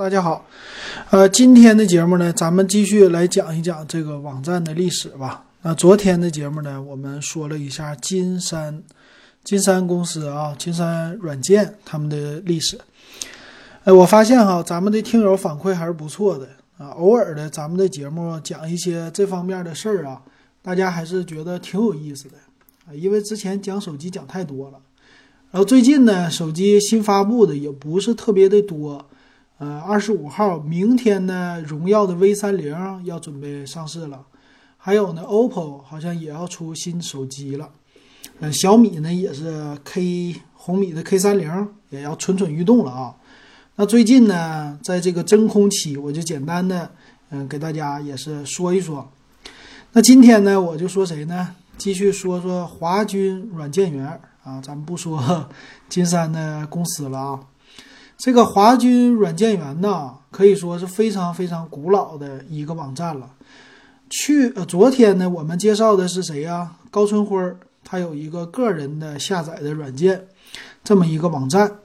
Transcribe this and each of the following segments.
大家好，呃，今天的节目呢，咱们继续来讲一讲这个网站的历史吧。那昨天的节目呢，我们说了一下金山，金山公司啊，金山软件他们的历史。哎，我发现哈，咱们的听友反馈还是不错的啊。偶尔的咱们的节目讲一些这方面的事儿啊，大家还是觉得挺有意思的啊。因为之前讲手机讲太多了，然后最近呢，手机新发布的也不是特别的多。呃，二十五号，明天呢，荣耀的 V 三零要准备上市了，还有呢，OPPO 好像也要出新手机了，呃，小米呢也是 K 红米的 K 三零也要蠢蠢欲动了啊。那最近呢，在这个真空期，我就简单的嗯给大家也是说一说。那今天呢，我就说谁呢？继续说说华军软件园啊，咱们不说 金山的公司了啊。这个华军软件园呢，可以说是非常非常古老的一个网站了。去呃，昨天呢，我们介绍的是谁呀？高春辉儿，他有一个个人的下载的软件，这么一个网站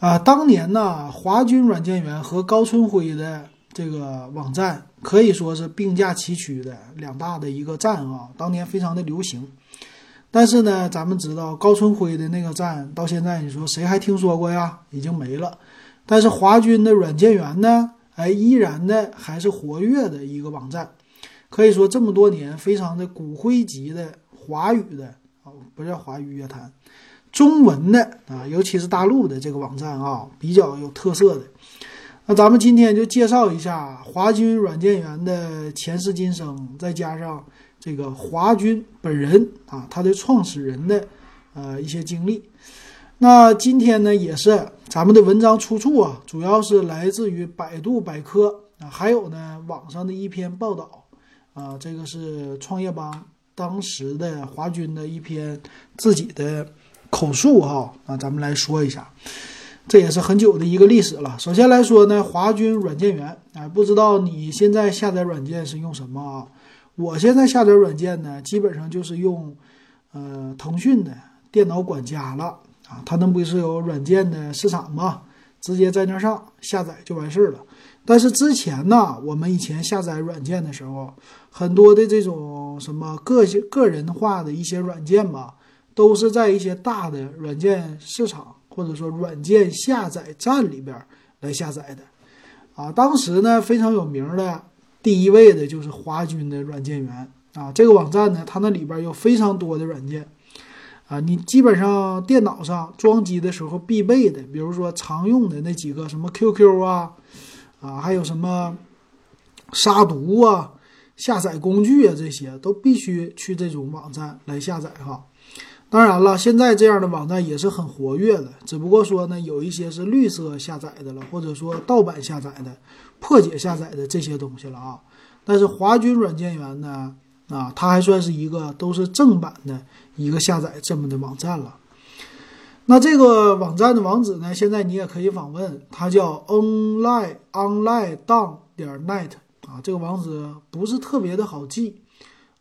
啊。当年呢，华军软件园和高春辉的这个网站可以说是并驾齐驱的两大的一个站啊，当年非常的流行。但是呢，咱们知道高春辉的那个站到现在，你说谁还听说过呀？已经没了。但是华军的软件园呢，哎，依然的还是活跃的一个网站。可以说这么多年，非常的骨灰级的华语的啊，不叫华语乐坛，中文的啊，尤其是大陆的这个网站啊，比较有特色的。那咱们今天就介绍一下华军软件园的前世今生，再加上。这个华军本人啊，他的创始人的呃一些经历。那今天呢，也是咱们的文章出处啊，主要是来自于百度百科啊，还有呢网上的一篇报道啊，这个是创业邦当时的华军的一篇自己的口述哈啊，咱们来说一下，这也是很久的一个历史了。首先来说呢，华军软件园啊，不知道你现在下载软件是用什么啊？我现在下载软件呢，基本上就是用，呃，腾讯的电脑管家了啊。它那不是有软件的市场吗？直接在那上下载就完事儿了。但是之前呢，我们以前下载软件的时候，很多的这种什么个性个人化的一些软件吧，都是在一些大的软件市场或者说软件下载站里边来下载的啊。当时呢，非常有名的。第一位的就是华军的软件园啊，这个网站呢，它那里边有非常多的软件啊，你基本上电脑上装机的时候必备的，比如说常用的那几个什么 QQ 啊，啊，还有什么杀毒啊、下载工具啊，这些都必须去这种网站来下载哈。当然了，现在这样的网站也是很活跃的，只不过说呢，有一些是绿色下载的了，或者说盗版下载的。破解下载的这些东西了啊，但是华军软件园呢，啊，它还算是一个都是正版的一个下载这么的网站了。那这个网站的网址呢，现在你也可以访问，它叫 online online down 点 net 啊，这个网址不是特别的好记。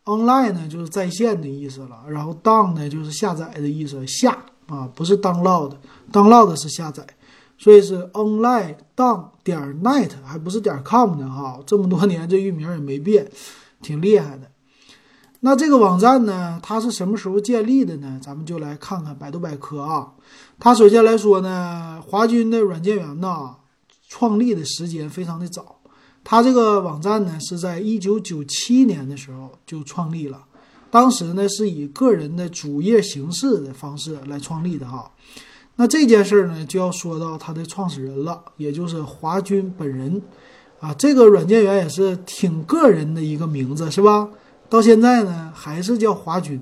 Online 呢就是在线的意思了，然后 down 呢就是下载的意思，下啊不是 download，download 是下载。所以是 online down 点 net 还不是点 com 呢哈，这么多年这域名也没变，挺厉害的。那这个网站呢，它是什么时候建立的呢？咱们就来看看百度百科啊。它首先来说呢，华军的软件园呢，创立的时间非常的早。它这个网站呢是在一九九七年的时候就创立了，当时呢是以个人的主页形式的方式来创立的哈。那这件事儿呢，就要说到它的创始人了，也就是华军本人，啊，这个软件园也是挺个人的一个名字，是吧？到现在呢，还是叫华军。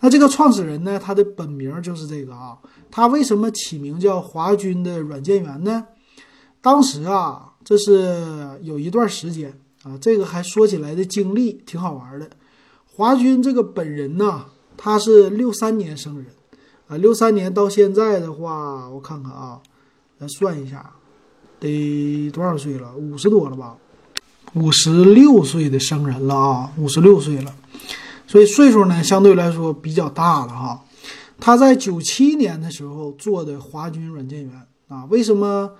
那这个创始人呢，他的本名就是这个啊。他为什么起名叫华军的软件园呢？当时啊，这是有一段时间啊，这个还说起来的经历挺好玩的。华军这个本人呢，他是六三年生人。啊，六三年到现在的话，我看看啊，来算一下，得多少岁了？五十多了吧？五十六岁的生人了啊，五十六岁了，所以岁数呢相对来说比较大了哈。他在九七年的时候做的华军软件园啊，为什么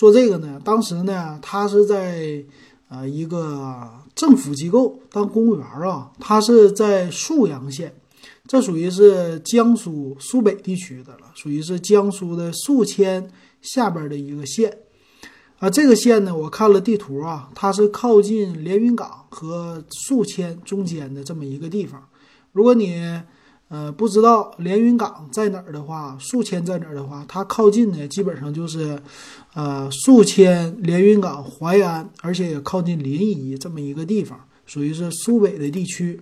做这个呢？当时呢，他是在呃一个政府机构当公务员啊，他是在沭阳县，这属于是江苏苏北地区的了，属于是江苏的宿迁下边的一个县。啊，这个县呢，我看了地图啊，它是靠近连云港和宿迁中间的这么一个地方。如果你呃不知道连云港在哪儿的话，宿迁在哪儿的话，它靠近的基本上就是呃宿迁、连云港、淮安，而且也靠近临沂这么一个地方，属于是苏北的地区。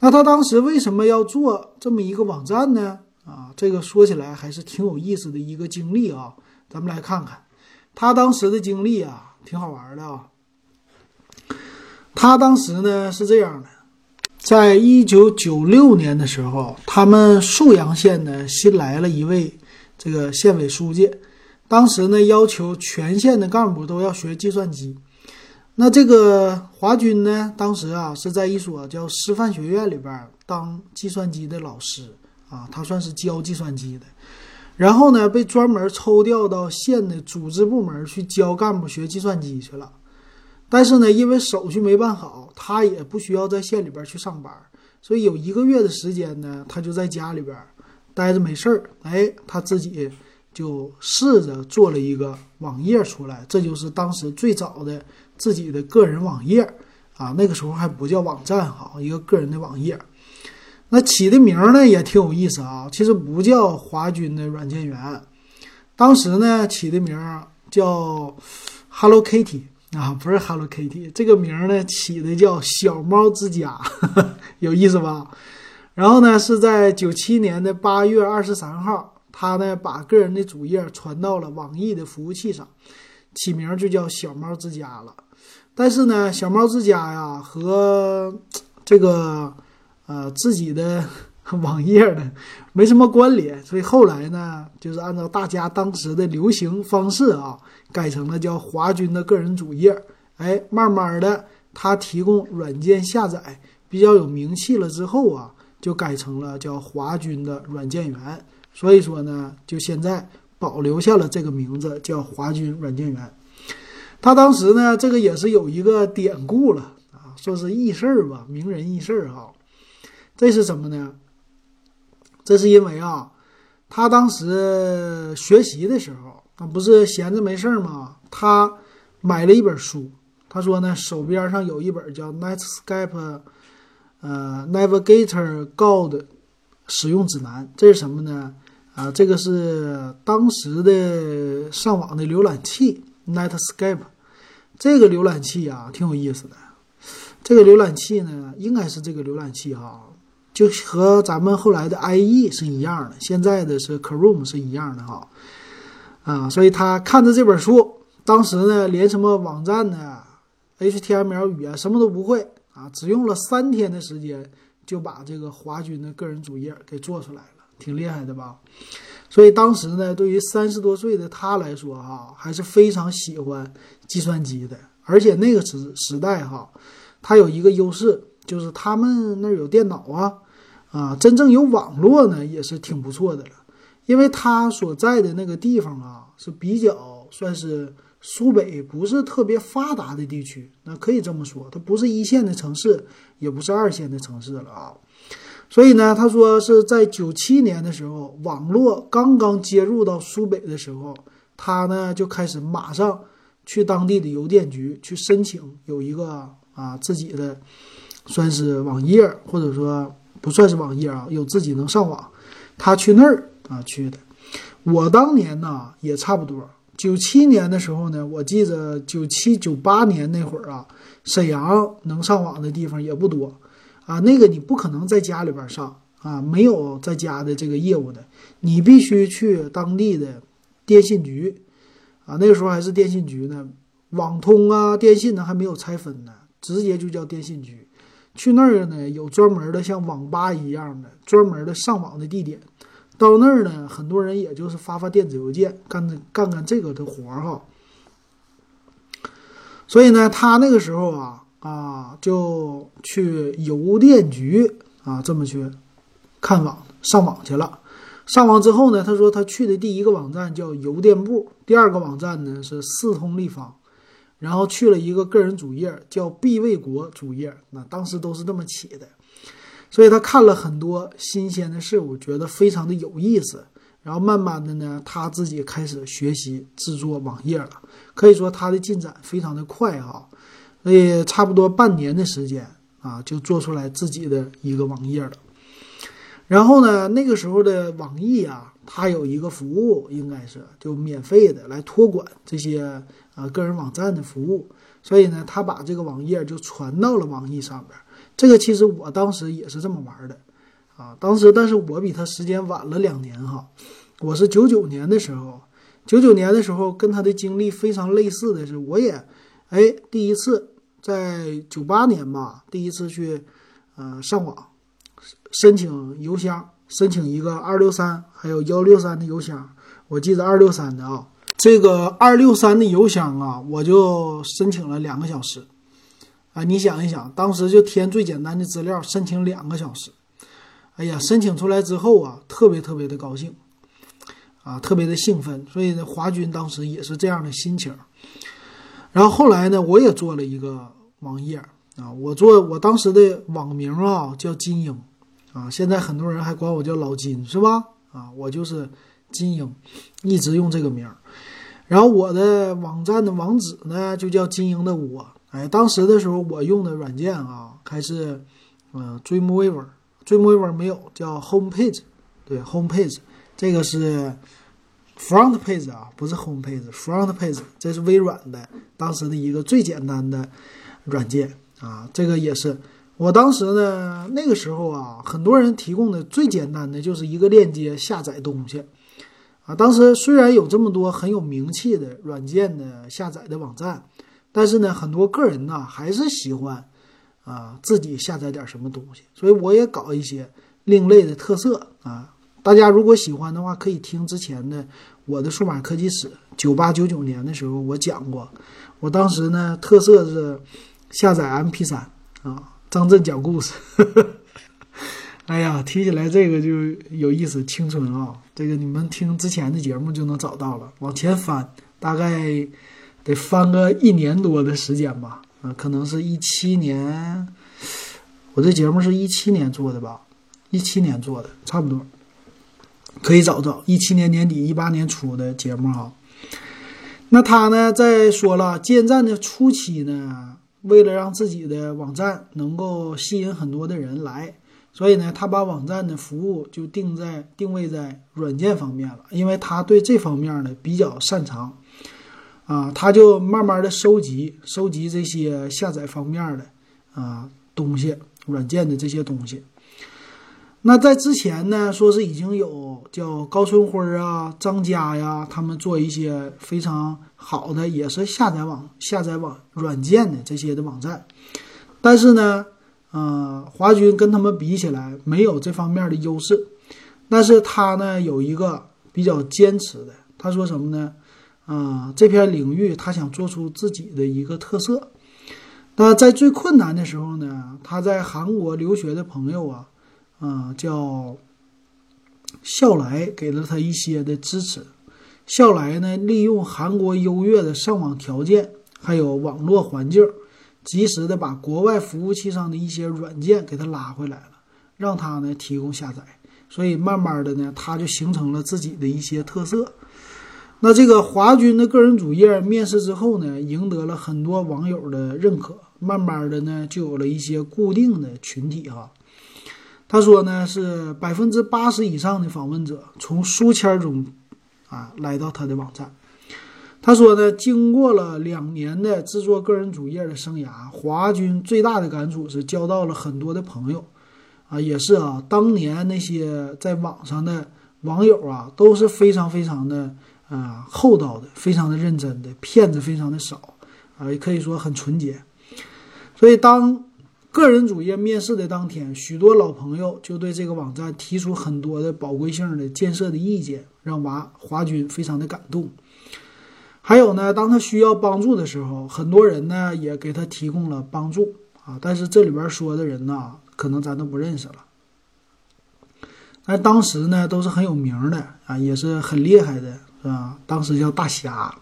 那他当时为什么要做这么一个网站呢？啊，这个说起来还是挺有意思的一个经历啊，咱们来看看。他当时的经历啊，挺好玩的啊。他当时呢是这样的，在一九九六年的时候，他们沭阳县呢新来了一位这个县委书记，当时呢要求全县的干部都要学计算机。那这个华军呢，当时啊是在一所叫师范学院里边当计算机的老师啊，他算是教计算机的。然后呢，被专门抽调到县的组织部门去教干部学计算机去了。但是呢，因为手续没办好，他也不需要在县里边去上班，所以有一个月的时间呢，他就在家里边待着没事儿。哎，他自己就试着做了一个网页出来，这就是当时最早的自己的个人网页啊。那个时候还不叫网站哈，一个个人的网页。那起的名呢也挺有意思啊，其实不叫华军的软件园，当时呢起的名叫 Hello Kitty 啊，不是 Hello Kitty，这个名呢起的叫小猫之家，有意思吧？然后呢是在九七年的八月二十三号，他呢把个人的主页传到了网易的服务器上，起名就叫小猫之家了。但是呢，小猫之家呀和这个。呃，自己的网页呢，没什么关联，所以后来呢，就是按照大家当时的流行方式啊，改成了叫华军的个人主页。哎，慢慢的，他提供软件下载比较有名气了之后啊，就改成了叫华军的软件园。所以说呢，就现在保留下了这个名字，叫华军软件园。他当时呢，这个也是有一个典故了啊，说是轶事儿吧，名人轶事儿哈。这是什么呢？这是因为啊，他当时学习的时候，他不是闲着没事儿吗？他买了一本书，他说呢，手边上有一本叫《Netscape》呃《Navigator g o d》使用指南。这是什么呢？啊，这个是当时的上网的浏览器 Netscape。这个浏览器啊，挺有意思的。这个浏览器呢，应该是这个浏览器哈。就和咱们后来的 IE 是一样的，现在的是 Chrome 是一样的哈，啊所以他看着这本书，当时呢连什么网站呢、HTML 语言什么都不会啊，只用了三天的时间就把这个华军的个人主页给做出来了，挺厉害的吧？所以当时呢，对于三十多岁的他来说哈，还是非常喜欢计算机的，而且那个时时代哈，他有一个优势，就是他们那儿有电脑啊。啊，真正有网络呢，也是挺不错的了。因为他所在的那个地方啊，是比较算是苏北不是特别发达的地区，那可以这么说，它不是一线的城市，也不是二线的城市了啊。所以呢，他说是在九七年的时候，网络刚刚接入到苏北的时候，他呢就开始马上去当地的邮电局去申请有一个啊自己的算是网页，或者说。不算是网页啊，有自己能上网，他去那儿啊去的。我当年呢也差不多，九七年的时候呢，我记着九七九八年那会儿啊，沈阳能上网的地方也不多啊。那个你不可能在家里边上啊，没有在家的这个业务的，你必须去当地的电信局啊。那个时候还是电信局呢，网通啊、电信呢还没有拆分呢，直接就叫电信局。去那儿呢，有专门的像网吧一样的专门的上网的地点。到那儿呢，很多人也就是发发电子邮件，干干干这个的活儿哈。所以呢，他那个时候啊啊，就去邮电局啊这么去看网上网去了。上网之后呢，他说他去的第一个网站叫邮电部，第二个网站呢是四通立方，然后去了一个个人主页叫必为国主页，那当时都是这么起的。所以他看了很多新鲜的事物，觉得非常的有意思。然后慢慢的呢，他自己开始学习制作网页了。可以说他的进展非常的快哈，所以差不多半年的时间啊，就做出来自己的一个网页了。然后呢，那个时候的网易啊，它有一个服务，应该是就免费的来托管这些啊个人网站的服务。所以呢，他把这个网页就传到了网易上边。这个其实我当时也是这么玩的，啊，当时但是我比他时间晚了两年哈，我是九九年的时候，九九年的时候跟他的经历非常类似的是，我也，哎，第一次在九八年吧，第一次去，呃，上网申请邮箱，申请一个二六三还有幺六三的邮箱，我记得二六三的啊，这个二六三的邮箱啊，我就申请了两个小时。啊，你想一想，当时就填最简单的资料，申请两个小时。哎呀，申请出来之后啊，特别特别的高兴，啊，特别的兴奋。所以呢，华军当时也是这样的心情。然后后来呢，我也做了一个网页啊，我做我当时的网名啊叫金鹰啊，现在很多人还管我叫老金，是吧？啊，我就是金鹰，一直用这个名。然后我的网站的网址呢就叫金鹰的窝。哎，当时的时候我用的软件啊，还是，嗯，Dreamweaver，Dreamweaver 没有，叫 Homepage，对，Homepage，这个是 Front Page 啊，不是 Homepage，Front Page，这是微软的当时的一个最简单的软件啊，这个也是我当时呢那个时候啊，很多人提供的最简单的就是一个链接下载东西啊，当时虽然有这么多很有名气的软件的下载的网站。但是呢，很多个人呢还是喜欢，啊，自己下载点什么东西，所以我也搞一些另类的特色啊。大家如果喜欢的话，可以听之前的我的数码科技史，九八九九年的时候我讲过，我当时呢特色是下载 MP 三啊，张震讲故事。哎呀，提起来这个就有意思，青春啊，这个你们听之前的节目就能找到了，往前翻，大概。得翻个一年多的时间吧，啊，可能是一七年，我这节目是一七年做的吧，一七年做的，差不多，可以找找一七年年底一八年初的节目哈。那他呢，在说了建站的初期呢，为了让自己的网站能够吸引很多的人来，所以呢，他把网站的服务就定在定位在软件方面了，因为他对这方面呢比较擅长。啊，他就慢慢的收集收集这些下载方面的啊东西，软件的这些东西。那在之前呢，说是已经有叫高春辉啊、张佳呀，他们做一些非常好的，也是下载网下载网软件的这些的网站。但是呢，呃，华军跟他们比起来，没有这方面的优势。但是他呢，有一个比较坚持的，他说什么呢？啊，这片领域他想做出自己的一个特色。那在最困难的时候呢，他在韩国留学的朋友啊，啊叫笑来，给了他一些的支持。笑来呢，利用韩国优越的上网条件，还有网络环境，及时的把国外服务器上的一些软件给他拉回来了，让他呢提供下载。所以慢慢的呢，他就形成了自己的一些特色。那这个华军的个人主页面试之后呢，赢得了很多网友的认可，慢慢的呢，就有了一些固定的群体哈。他说呢，是百分之八十以上的访问者从书签中啊来到他的网站。他说呢，经过了两年的制作个人主页的生涯，华军最大的感触是交到了很多的朋友啊，也是啊，当年那些在网上的网友啊，都是非常非常的。啊，厚道的，非常的认真的，骗子非常的少，啊，也可以说很纯洁。所以，当个人主页面试的当天，许多老朋友就对这个网站提出很多的宝贵性的建设的意见，让华华军非常的感动。还有呢，当他需要帮助的时候，很多人呢也给他提供了帮助啊。但是这里边说的人呢，可能咱都不认识了。但当时呢都是很有名的啊，也是很厉害的，啊？当时叫大侠。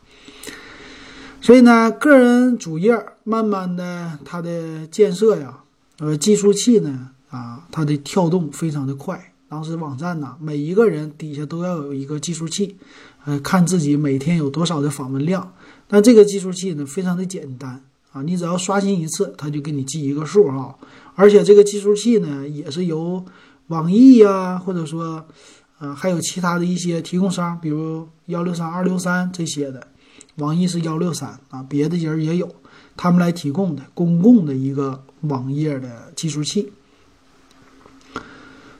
所以呢，个人主页慢慢的它的建设呀，呃，计数器呢啊，它的跳动非常的快。当时网站呢，每一个人底下都要有一个计数器，呃，看自己每天有多少的访问量。但这个计数器呢，非常的简单啊，你只要刷新一次，它就给你记一个数哈。而且这个计数器呢，也是由网易呀，或者说，啊，还有其他的一些提供商，比如幺六三、二六三这些的。网易是幺六三啊，别的人也有，他们来提供的公共的一个网页的计数器。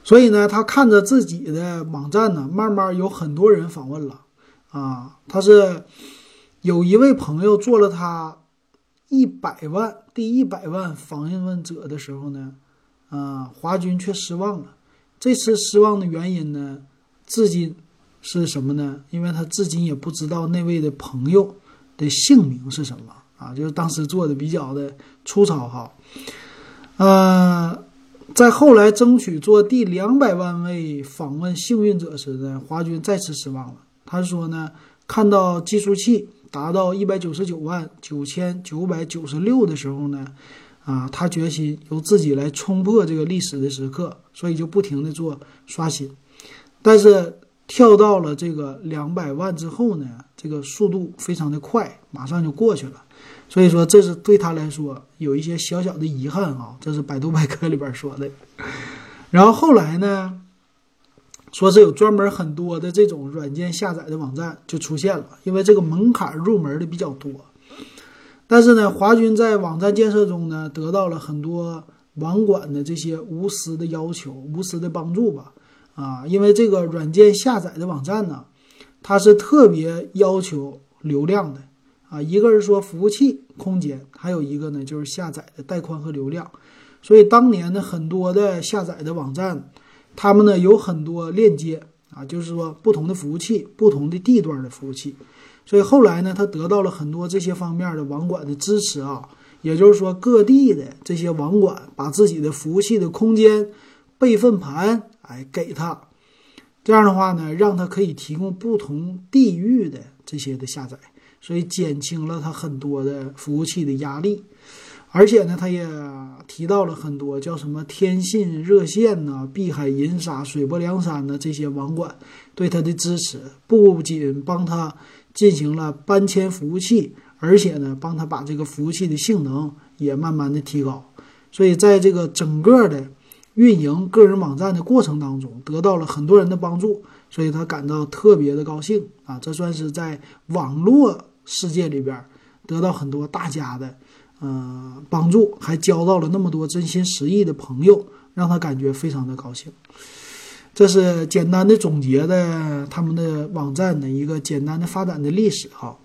所以呢，他看着自己的网站呢，慢慢有很多人访问了啊。他是有一位朋友做了他一百万第一百万访问者的时候呢，啊，华军却失望了。这次失望的原因呢，至今。是什么呢？因为他至今也不知道那位的朋友的姓名是什么啊，就是当时做的比较的粗糙哈。呃，在后来争取做第两百万位访问幸运者时呢，华军再次失望了。他说呢，看到计数器达到一百九十九万九千九百九十六的时候呢，啊，他决心由自己来冲破这个历史的时刻，所以就不停的做刷新，但是。跳到了这个两百万之后呢，这个速度非常的快，马上就过去了。所以说，这是对他来说有一些小小的遗憾啊。这是百度百科里边说的。然后后来呢，说是有专门很多的这种软件下载的网站就出现了，因为这个门槛入门的比较多。但是呢，华军在网站建设中呢，得到了很多网管的这些无私的要求、无私的帮助吧。啊，因为这个软件下载的网站呢，它是特别要求流量的啊。一个是说服务器空间，还有一个呢就是下载的带宽和流量。所以当年呢，很多的下载的网站，他们呢有很多链接啊，就是说不同的服务器、不同的地段的服务器。所以后来呢，他得到了很多这些方面的网管的支持啊，也就是说各地的这些网管把自己的服务器的空间备份盘。哎，给他这样的话呢，让他可以提供不同地域的这些的下载，所以减轻了他很多的服务器的压力。而且呢，他也提到了很多叫什么天信热线呐、碧海银沙、水泊梁山的这些网管对他的支持，不仅帮他进行了搬迁服务器，而且呢，帮他把这个服务器的性能也慢慢的提高。所以在这个整个的。运营个人网站的过程当中，得到了很多人的帮助，所以他感到特别的高兴啊！这算是在网络世界里边得到很多大家的呃帮助，还交到了那么多真心实意的朋友，让他感觉非常的高兴。这是简单的总结的他们的网站的一个简单的发展的历史哈。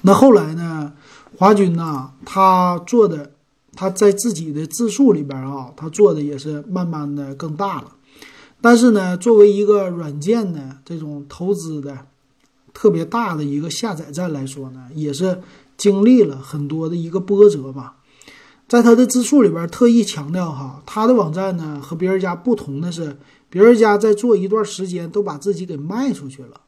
那后来呢，华军呢，他做的。他在自己的自述里边啊，他做的也是慢慢的更大了。但是呢，作为一个软件的这种投资的特别大的一个下载站来说呢，也是经历了很多的一个波折吧。在他的自述里边特意强调哈，他的网站呢和别人家不同的是，别人家在做一段时间都把自己给卖出去了，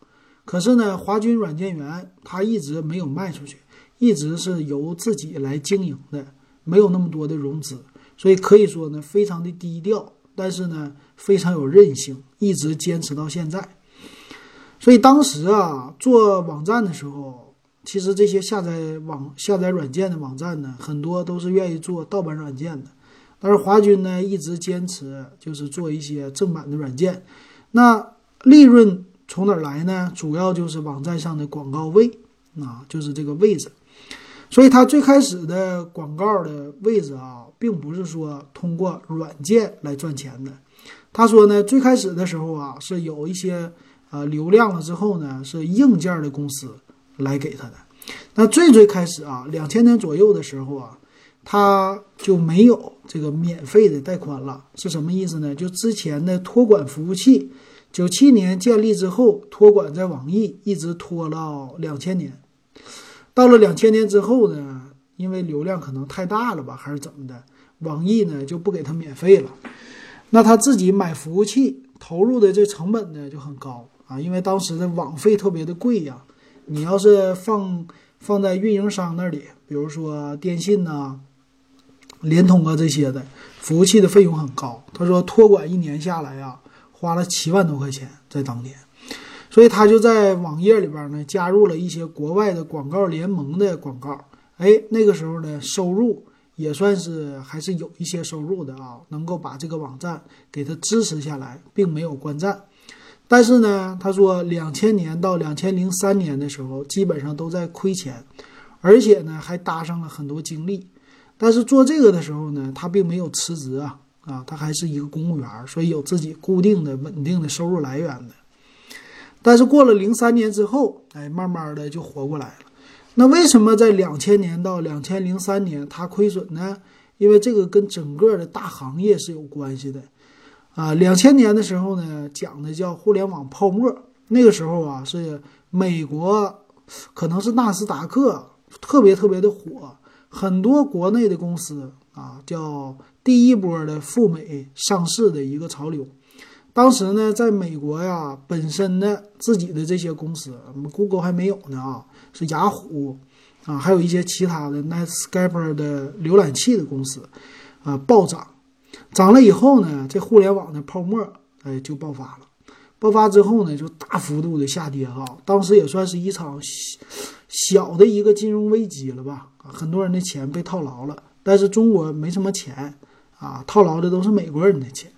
可是呢，华军软件园他一直没有卖出去，一直是由自己来经营的。没有那么多的融资，所以可以说呢，非常的低调，但是呢，非常有韧性，一直坚持到现在。所以当时啊，做网站的时候，其实这些下载网下载软件的网站呢，很多都是愿意做盗版软件的。但是华军呢，一直坚持就是做一些正版的软件。那利润从哪儿来呢？主要就是网站上的广告位，啊，就是这个位置。所以，他最开始的广告的位置啊，并不是说通过软件来赚钱的。他说呢，最开始的时候啊，是有一些呃流量了之后呢，是硬件的公司来给他的。那最最开始啊，两千年左右的时候啊，他就没有这个免费的带宽了。是什么意思呢？就之前的托管服务器，九七年建立之后，托管在网易一直拖到两千年。到了两千年之后呢，因为流量可能太大了吧，还是怎么的，网易呢就不给他免费了。那他自己买服务器，投入的这成本呢就很高啊，因为当时的网费特别的贵呀。你要是放放在运营商那里，比如说电信呐、联通啊这些的，服务器的费用很高。他说托管一年下来啊，花了七万多块钱在当年，所以他就在网页里边呢加入了一些国外的广告联盟的广告。哎，那个时候呢收入也算是还是有一些收入的啊，能够把这个网站给他支持下来，并没有关站。但是呢，他说两千年到两千零三年的时候，基本上都在亏钱，而且呢还搭上了很多精力。但是做这个的时候呢，他并没有辞职啊，啊，他还是一个公务员，所以有自己固定的、稳定的收入来源的。但是过了零三年之后，哎，慢慢的就活过来了。那为什么在两千年到两千零三年他亏损呢？因为这个跟整个的大行业是有关系的。啊，两千年的时候呢，讲的叫互联网泡沫。那个时候啊，是美国，可能是纳斯达克特别特别的火，很多国内的公司啊，叫第一波的赴美上市的一个潮流。当时呢，在美国呀，本身的自己的这些公司，我们 Google 还没有呢啊，是雅虎啊，还有一些其他的 Netscape 的浏览器的公司啊，暴涨。涨了以后呢，这互联网的泡沫哎就爆发了，爆发之后呢，就大幅度的下跌哈。当时也算是一场小的一个金融危机了吧？很多人的钱被套牢了，但是中国没什么钱啊，套牢的都是美国人的钱。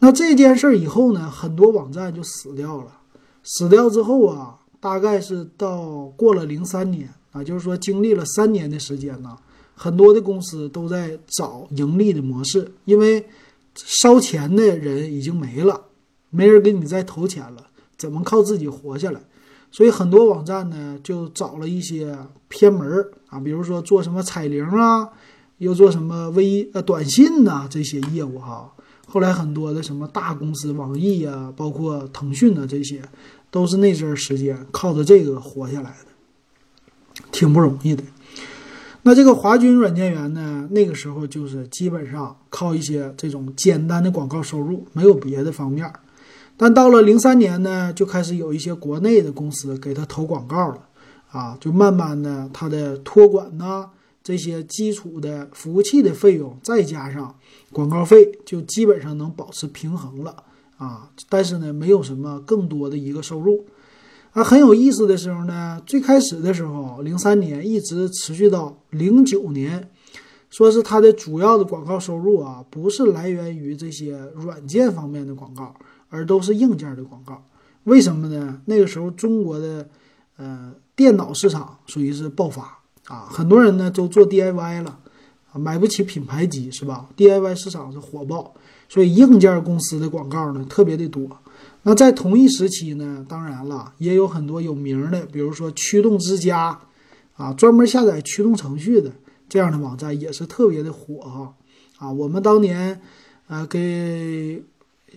那这件事儿以后呢，很多网站就死掉了。死掉之后啊，大概是到过了零三年啊，就是说经历了三年的时间呢。很多的公司都在找盈利的模式，因为烧钱的人已经没了，没人给你再投钱了，怎么靠自己活下来？所以很多网站呢就找了一些偏门啊，比如说做什么彩铃啊，又做什么微呃短信呐这些业务哈。后来很多的什么大公司，网易呀，包括腾讯啊，这些都是那阵儿时间靠着这个活下来的，挺不容易的。那这个华军软件园呢？那个时候就是基本上靠一些这种简单的广告收入，没有别的方面。但到了零三年呢，就开始有一些国内的公司给他投广告了，啊，就慢慢的他的托管呐，这些基础的服务器的费用，再加上广告费，就基本上能保持平衡了啊。但是呢，没有什么更多的一个收入。啊，很有意思的时候呢，最开始的时候，零三年一直持续到零九年，说是它的主要的广告收入啊，不是来源于这些软件方面的广告，而都是硬件的广告。为什么呢？那个时候中国的呃电脑市场属于是爆发啊，很多人呢都做 DIY 了，啊，买不起品牌机是吧？DIY 市场是火爆，所以硬件公司的广告呢特别的多。那在同一时期呢，当然了，也有很多有名的，比如说驱动之家，啊，专门下载驱动程序的这样的网站也是特别的火哈。啊，我们当年，呃，给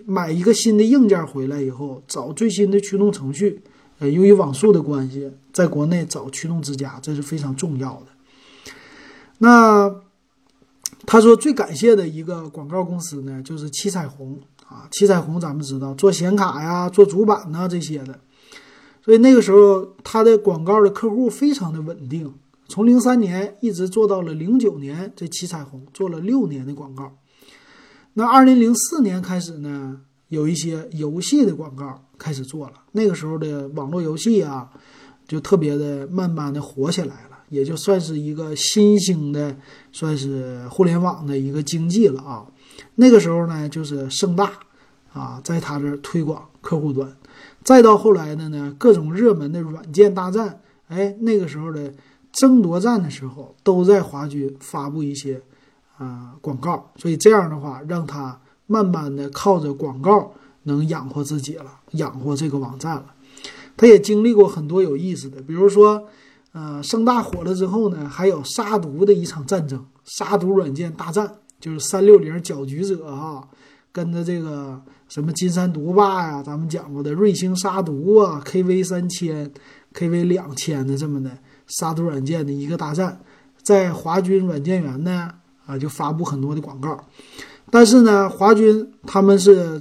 买一个新的硬件回来以后，找最新的驱动程序，呃，由于网速的关系，在国内找驱动之家，这是非常重要的。那他说最感谢的一个广告公司呢，就是七彩虹。啊，七彩虹咱们知道做显卡呀、做主板呐这些的，所以那个时候他的广告的客户非常的稳定，从零三年一直做到了零九年，这七彩虹做了六年的广告。那二零零四年开始呢，有一些游戏的广告开始做了，那个时候的网络游戏啊，就特别的慢慢的火起来了，也就算是一个新兴的，算是互联网的一个经济了啊。那个时候呢，就是盛大，啊，在他这推广客户端，再到后来的呢，各种热门的软件大战，哎，那个时候的争夺战的时候，都在华军发布一些啊广告，所以这样的话，让他慢慢的靠着广告能养活自己了，养活这个网站了。他也经历过很多有意思的，比如说，呃，盛大火了之后呢，还有杀毒的一场战争，杀毒软件大战。就是三六零搅局者啊，跟着这个什么金山毒霸呀，咱们讲过的瑞星杀毒啊，KV 三千、KV 两千的这么的杀毒软件的一个大战，在华军软件园呢啊就发布很多的广告，但是呢，华军他们是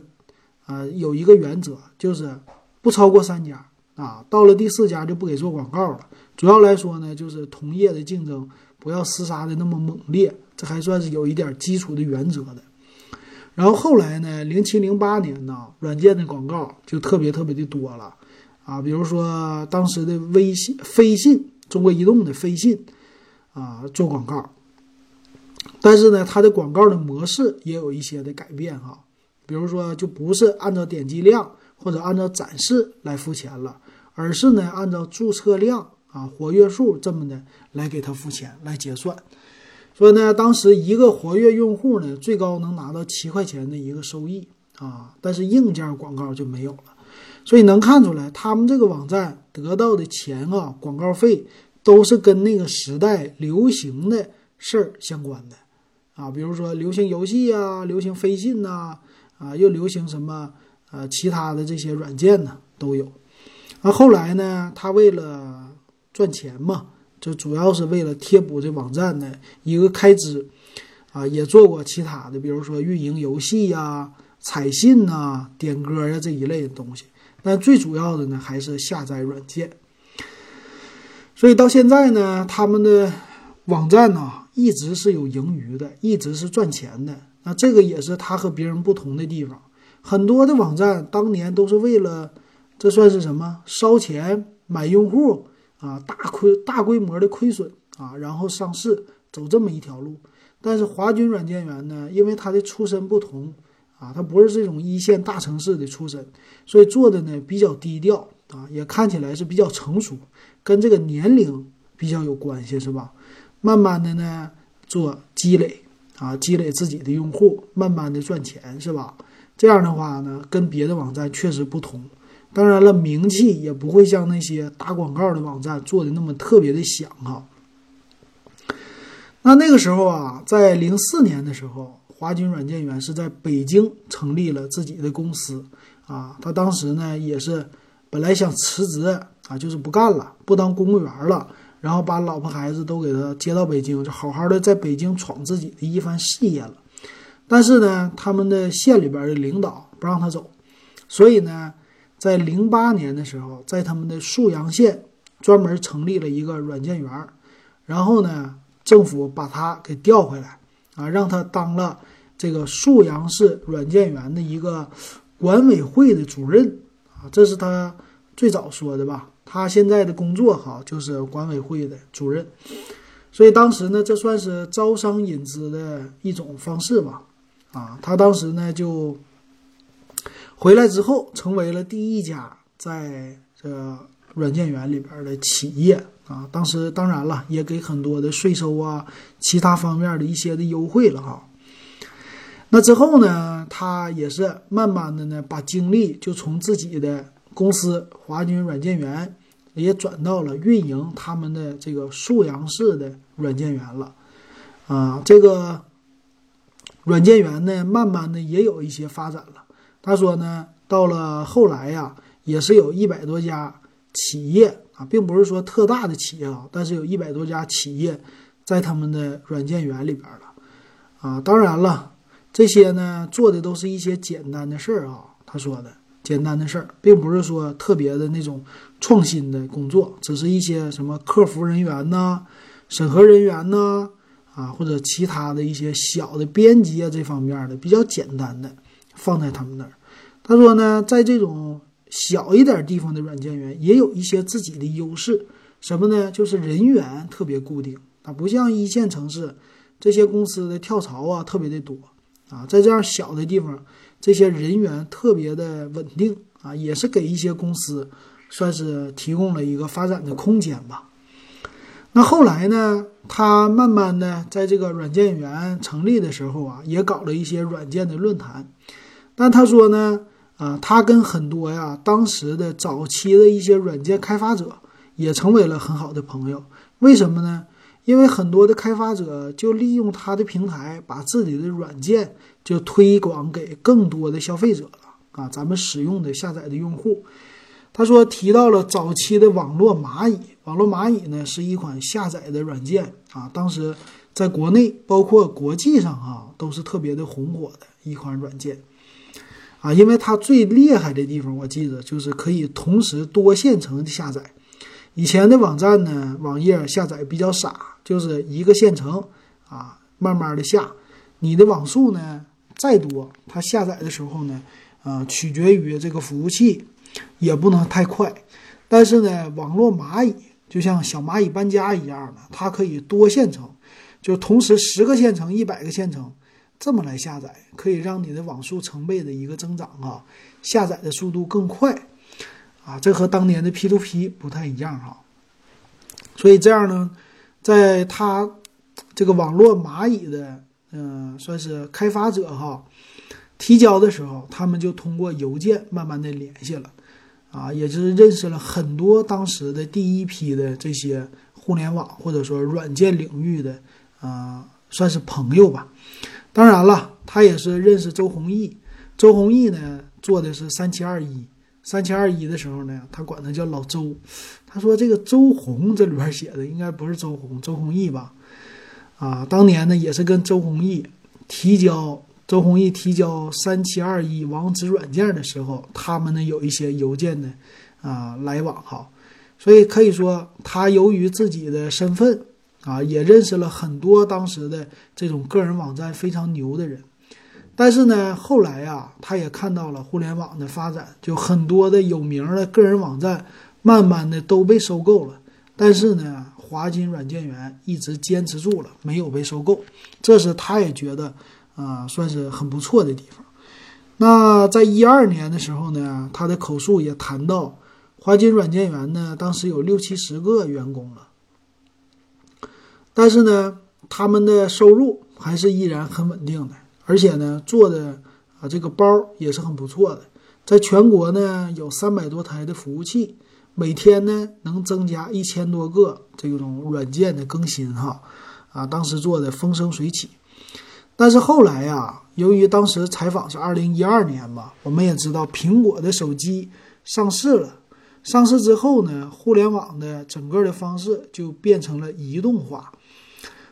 啊，有一个原则就是不超过三家啊，到了第四家就不给做广告了。主要来说呢，就是同业的竞争不要厮杀的那么猛烈，这还算是有一点基础的原则的。然后后来呢，零七零八年呢，软件的广告就特别特别的多了啊，比如说当时的微信、飞信，中国移动的飞信啊做广告，但是呢，它的广告的模式也有一些的改变哈，比如说就不是按照点击量或者按照展示来付钱了，而是呢按照注册量啊、活跃数这么的来给他付钱来结算。说呢，当时一个活跃用户呢，最高能拿到七块钱的一个收益啊，但是硬件广告就没有了。所以能看出来，他们这个网站得到的钱啊，广告费都是跟那个时代流行的事儿相关的啊，比如说流行游戏啊，流行飞信呐，啊，又流行什么呃其他的这些软件呢都有。那后来呢，他为了赚钱嘛。就主要是为了贴补这网站的一个开支，啊，也做过其他的，比如说运营游戏呀、彩信呐、点歌呀这一类的东西。但最主要的呢，还是下载软件。所以到现在呢，他们的网站呢，一直是有盈余的，一直是赚钱的。那这个也是他和别人不同的地方。很多的网站当年都是为了，这算是什么？烧钱买用户。啊，大亏大规模的亏损啊，然后上市走这么一条路。但是华军软件园呢，因为他的出身不同啊，他不是这种一线大城市的出身，所以做的呢比较低调啊，也看起来是比较成熟，跟这个年龄比较有关系，是吧？慢慢的呢做积累啊，积累自己的用户，慢慢的赚钱，是吧？这样的话呢，跟别的网站确实不同。当然了，名气也不会像那些打广告的网站做的那么特别的响哈。那那个时候啊，在零四年的时候，华军软件园是在北京成立了自己的公司啊。他当时呢也是本来想辞职啊，就是不干了，不当公务员了，然后把老婆孩子都给他接到北京，就好好的在北京闯自己的一番事业了。但是呢，他们的县里边的领导不让他走，所以呢。在零八年的时候，在他们的沭阳县专门成立了一个软件园然后呢，政府把他给调回来啊，让他当了这个沭阳市软件园的一个管委会的主任啊，这是他最早说的吧？他现在的工作哈，就是管委会的主任，所以当时呢，这算是招商引资的一种方式吧？啊，他当时呢就。回来之后，成为了第一家在这软件园里边的企业啊。当时当然了，也给很多的税收啊，其他方面的一些的优惠了哈。那之后呢，他也是慢慢的呢，把精力就从自己的公司华军软件园，也转到了运营他们的这个沭阳市的软件园了啊。这个软件园呢，慢慢的也有一些发展了。他说呢，到了后来呀，也是有一百多家企业啊，并不是说特大的企业啊，但是有一百多家企业在他们的软件园里边了啊。当然了，这些呢做的都是一些简单的事儿啊。他说的简单的事儿，并不是说特别的那种创新的工作，只是一些什么客服人员呐、审核人员呐啊，或者其他的一些小的编辑啊这方面的比较简单的放在他们那儿。他说呢，在这种小一点地方的软件园也有一些自己的优势，什么呢？就是人员特别固定啊，不像一线城市这些公司的跳槽啊特别的多啊，在这样小的地方，这些人员特别的稳定啊，也是给一些公司算是提供了一个发展的空间吧。那后来呢，他慢慢的在这个软件园成立的时候啊，也搞了一些软件的论坛，但他说呢。啊，他跟很多呀当时的早期的一些软件开发者也成为了很好的朋友。为什么呢？因为很多的开发者就利用他的平台，把自己的软件就推广给更多的消费者了啊，咱们使用的下载的用户。他说提到了早期的网络蚂蚁，网络蚂蚁呢是一款下载的软件啊，当时在国内包括国际上啊都是特别的红火的一款软件。啊，因为它最厉害的地方，我记得就是可以同时多线程的下载。以前的网站呢，网页下载比较傻，就是一个线程啊，慢慢的下。你的网速呢再多，它下载的时候呢，呃，取决于这个服务器，也不能太快。但是呢，网络蚂蚁就像小蚂蚁搬家一样的，它可以多线程，就同时十个线程、一百个线程这么来下载，可以让你的网速成倍的一个增长啊，下载的速度更快。啊，这和当年的 P2P 不太一样哈，所以这样呢，在他这个网络蚂蚁的嗯，算是开发者哈，提交的时候，他们就通过邮件慢慢的联系了，啊，也就是认识了很多当时的第一批的这些互联网或者说软件领域的啊，算是朋友吧。当然了，他也是认识周鸿祎，周鸿祎呢做的是三七二一。三七二一的时候呢，他管他叫老周。他说这个周鸿这里边写的应该不是周鸿，周鸿祎吧？啊，当年呢也是跟周鸿祎提交，周鸿祎提交三七二一网址软件的时候，他们呢有一些邮件的啊来往哈。所以可以说，他由于自己的身份啊，也认识了很多当时的这种个人网站非常牛的人。但是呢，后来呀，他也看到了互联网的发展，就很多的有名的个人网站，慢慢的都被收购了。但是呢，华金软件园一直坚持住了，没有被收购，这是他也觉得啊，算是很不错的地方。那在一二年的时候呢，他的口述也谈到，华金软件园呢，当时有六七十个员工了，但是呢，他们的收入还是依然很稳定的。而且呢，做的啊这个包也是很不错的，在全国呢有三百多台的服务器，每天呢能增加一千多个这种软件的更新哈，啊当时做的风生水起。但是后来呀，由于当时采访是二零一二年吧，我们也知道苹果的手机上市了，上市之后呢，互联网的整个的方式就变成了移动化。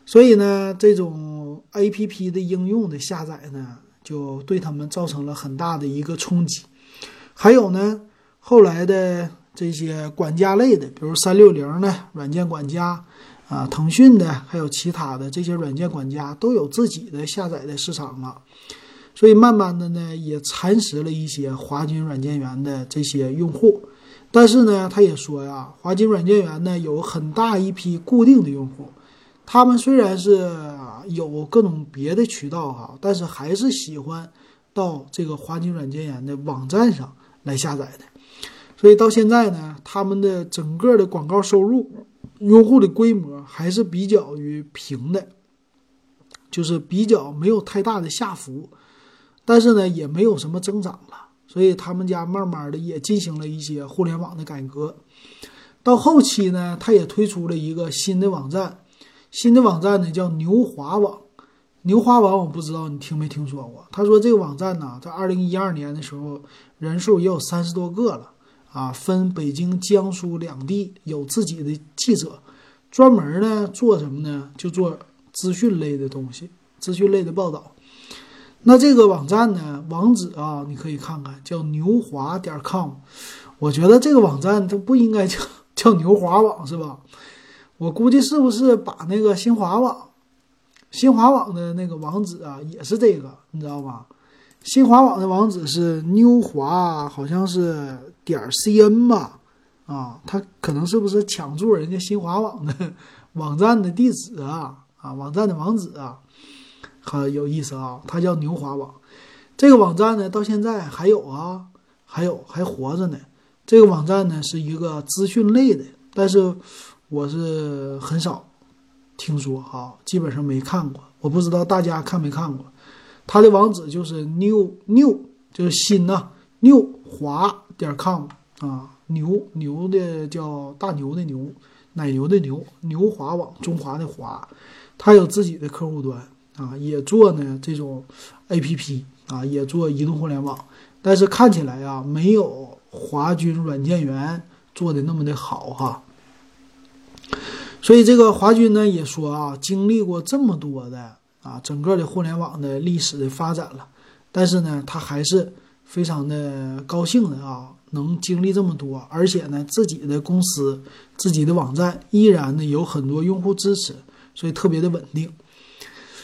所以呢，这种 A P P 的应用的下载呢，就对他们造成了很大的一个冲击。还有呢，后来的这些管家类的，比如三六零的软件管家啊，腾讯的，还有其他的这些软件管家都有自己的下载的市场了。所以慢慢的呢，也蚕食了一些华军软件园的这些用户。但是呢，他也说呀，华金软件园呢，有很大一批固定的用户。他们虽然是有各种别的渠道哈，但是还是喜欢到这个华金软件园的网站上来下载的。所以到现在呢，他们的整个的广告收入、用户的规模还是比较于平的，就是比较没有太大的下浮，但是呢，也没有什么增长了。所以他们家慢慢的也进行了一些互联网的改革。到后期呢，他也推出了一个新的网站。新的网站呢叫牛华网，牛华网我不知道你听没听说过。他说这个网站呢，在二零一二年的时候，人数也有三十多个了啊，分北京、江苏两地有自己的记者，专门呢做什么呢？就做资讯类的东西，资讯类的报道。那这个网站呢，网址啊，你可以看看，叫牛华点 com。我觉得这个网站它不应该叫叫牛华网是吧？我估计是不是把那个新华网、新华网的那个网址啊，也是这个，你知道吧？新华网的网址是 new 华，好像是点 cn 吧？啊，他可能是不是抢注人家新华网的网站的地址啊？啊，网站的网址啊，很有意思啊。它叫牛华网，这个网站呢，到现在还有啊，还有还活着呢。这个网站呢，是一个资讯类的，但是。我是很少听说哈，基本上没看过。我不知道大家看没看过。它的网址就是 new new，就是新呐，new 华点 com 啊，牛牛的叫大牛的牛，奶牛的牛，牛华网，中华的华。它有自己的客户端啊，也做呢这种 A P P 啊，也做移动互联网。但是看起来啊，没有华军软件园做的那么的好哈。所以这个华军呢也说啊，经历过这么多的啊整个的互联网的历史的发展了，但是呢他还是非常的高兴的啊，能经历这么多，而且呢，自己的公司、自己的网站依然呢有很多用户支持，所以特别的稳定。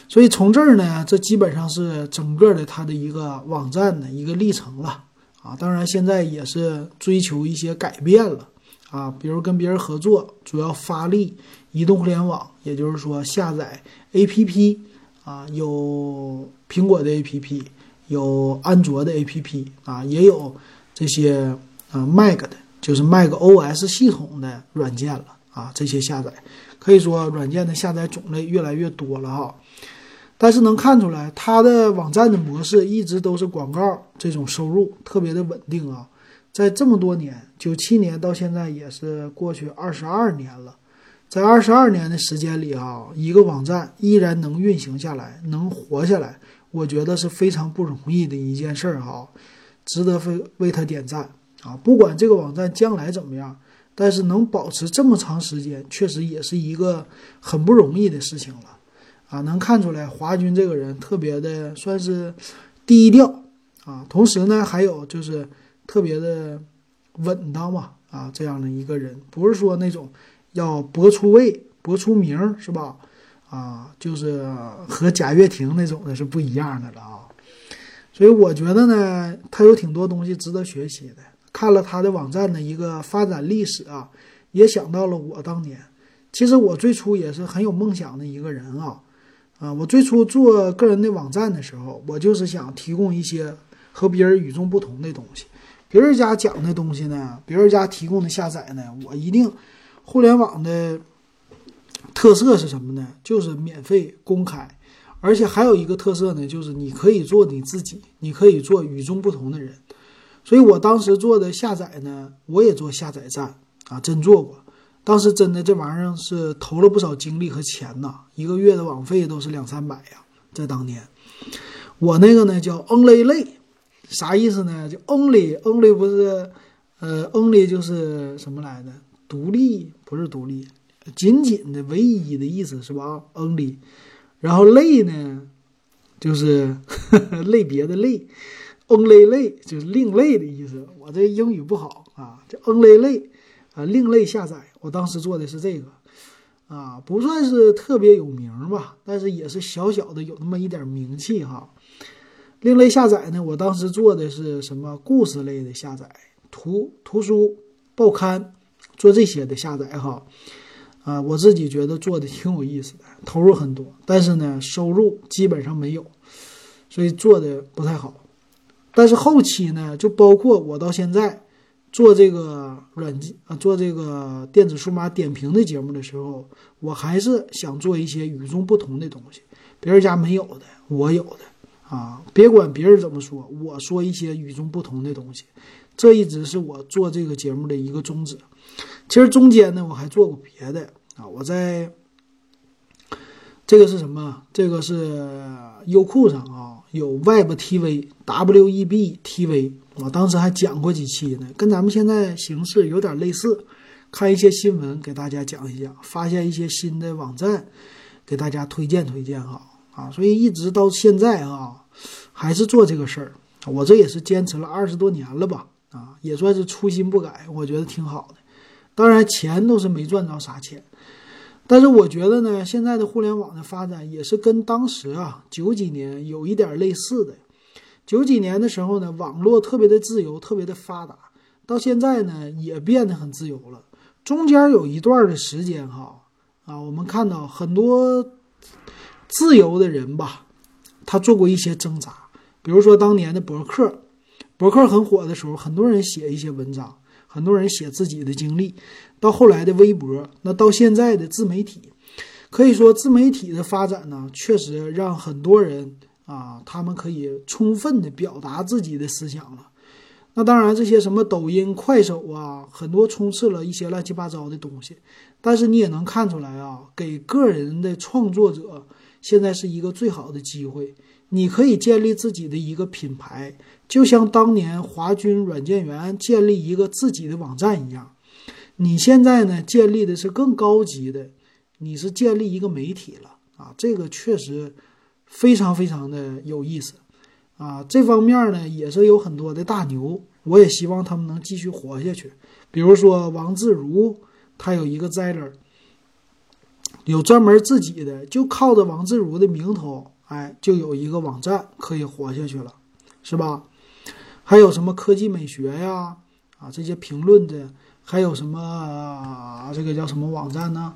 所以从这儿呢，这基本上是整个的它的一个网站的一个历程了啊。当然，现在也是追求一些改变了啊，比如跟别人合作，主要发力移动互联网，也就是说下载 APP 啊，有苹果的 APP，有安卓的 APP 啊，也有这些啊 Mac 的，就是 Mac OS 系统的软件了啊。这些下载可以说软件的下载种类越来越多了哈。但是能看出来，它的网站的模式一直都是广告这种收入特别的稳定啊，在这么多年，九七年到现在也是过去二十二年了，在二十二年的时间里啊，一个网站依然能运行下来，能活下来，我觉得是非常不容易的一件事儿哈，值得为为他点赞啊！不管这个网站将来怎么样，但是能保持这么长时间，确实也是一个很不容易的事情了。啊，能看出来华军这个人特别的算是低调啊，同时呢，还有就是特别的稳当嘛啊，这样的一个人，不是说那种要博出位、博出名是吧？啊，就是和贾跃亭那种的是不一样的了啊。所以我觉得呢，他有挺多东西值得学习的。看了他的网站的一个发展历史啊，也想到了我当年，其实我最初也是很有梦想的一个人啊。啊，我最初做个人的网站的时候，我就是想提供一些和别人与众不同的东西。别人家讲的东西呢，别人家提供的下载呢，我一定。互联网的特色是什么呢？就是免费公开，而且还有一个特色呢，就是你可以做你自己，你可以做与众不同的人。所以我当时做的下载呢，我也做下载站啊，真做过。当时真的这玩意儿是投了不少精力和钱呐，一个月的网费都是两三百呀，在当年。我那个呢叫 Only 类，啥意思呢？就 Only Only 不是，呃，Only 就是什么来的？独立不是独立，仅仅的唯一的意思是吧？Only，然后类呢，就是 类别的类，Only 类就是另类的意思。我这英语不好啊，这 Only 类。啊，另类下载，我当时做的是这个，啊，不算是特别有名吧，但是也是小小的有那么一点名气哈。另类下载呢，我当时做的是什么故事类的下载，图图书、报刊，做这些的下载哈。啊，我自己觉得做的挺有意思的，投入很多，但是呢，收入基本上没有，所以做的不太好。但是后期呢，就包括我到现在。做这个软件啊，做这个电子数码点评的节目的时候，我还是想做一些与众不同的东西，别人家没有的，我有的啊。别管别人怎么说，我说一些与众不同的东西，这一直是我做这个节目的一个宗旨。其实中间呢，我还做过别的啊，我在这个是什么？这个是优酷上啊，有 Web TV、WEB TV。我当时还讲过几期呢，跟咱们现在形式有点类似，看一些新闻给大家讲一讲，发现一些新的网站，给大家推荐推荐哈啊，所以一直到现在啊，还是做这个事儿，我这也是坚持了二十多年了吧啊，也算是初心不改，我觉得挺好的。当然钱都是没赚着啥钱，但是我觉得呢，现在的互联网的发展也是跟当时啊九几年有一点类似的。九几年的时候呢，网络特别的自由，特别的发达，到现在呢也变得很自由了。中间有一段的时间哈，啊，我们看到很多自由的人吧，他做过一些挣扎。比如说当年的博客，博客很火的时候，很多人写一些文章，很多人写自己的经历。到后来的微博，那到现在的自媒体，可以说自媒体的发展呢，确实让很多人。啊，他们可以充分的表达自己的思想了。那当然，这些什么抖音、快手啊，很多充斥了一些乱七八糟的东西。但是你也能看出来啊，给个人的创作者现在是一个最好的机会。你可以建立自己的一个品牌，就像当年华军软件园建立一个自己的网站一样。你现在呢，建立的是更高级的，你是建立一个媒体了啊，这个确实。非常非常的有意思，啊，这方面呢也是有很多的大牛，我也希望他们能继续活下去。比如说王自如，他有一个 Zeller，有专门自己的，就靠着王自如的名头，哎，就有一个网站可以活下去了，是吧？还有什么科技美学呀，啊，这些评论的，还有什么这个叫什么网站呢？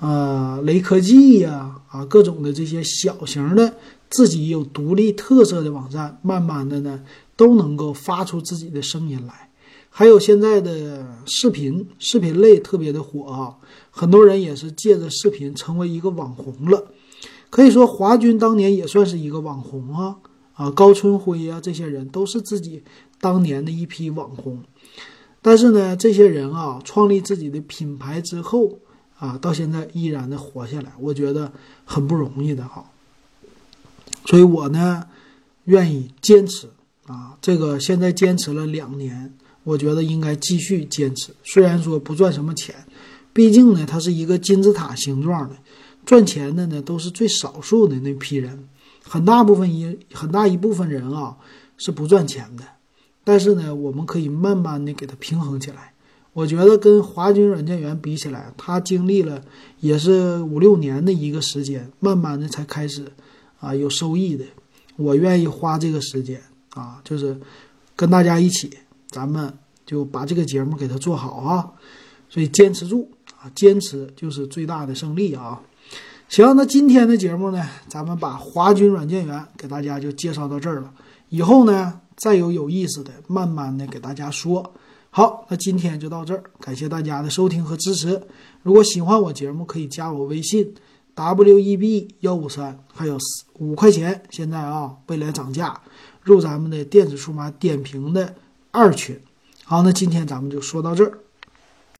呃，雷科技呀，啊，各种的这些小型的自己有独立特色的网站，慢慢的呢，都能够发出自己的声音来。还有现在的视频，视频类特别的火啊，很多人也是借着视频成为一个网红了。可以说，华军当年也算是一个网红啊，啊，高春辉啊，这些人都是自己当年的一批网红。但是呢，这些人啊，创立自己的品牌之后。啊，到现在依然的活下来，我觉得很不容易的哈。所以我呢，愿意坚持啊。这个现在坚持了两年，我觉得应该继续坚持。虽然说不赚什么钱，毕竟呢，它是一个金字塔形状的，赚钱的呢都是最少数的那批人，很大部分一很大一部分人啊是不赚钱的。但是呢，我们可以慢慢的给它平衡起来。我觉得跟华军软件园比起来，他经历了也是五六年的一个时间，慢慢的才开始啊有收益的。我愿意花这个时间啊，就是跟大家一起，咱们就把这个节目给它做好啊。所以坚持住啊，坚持就是最大的胜利啊。行，那今天的节目呢，咱们把华军软件园给大家就介绍到这儿了。以后呢，再有有意思的，慢慢的给大家说。好，那今天就到这儿，感谢大家的收听和支持。如果喜欢我节目，可以加我微信 w e b 幺五三，还有五块钱。现在啊，未来涨价，入咱们的电子数码点评的二群。好，那今天咱们就说到这儿。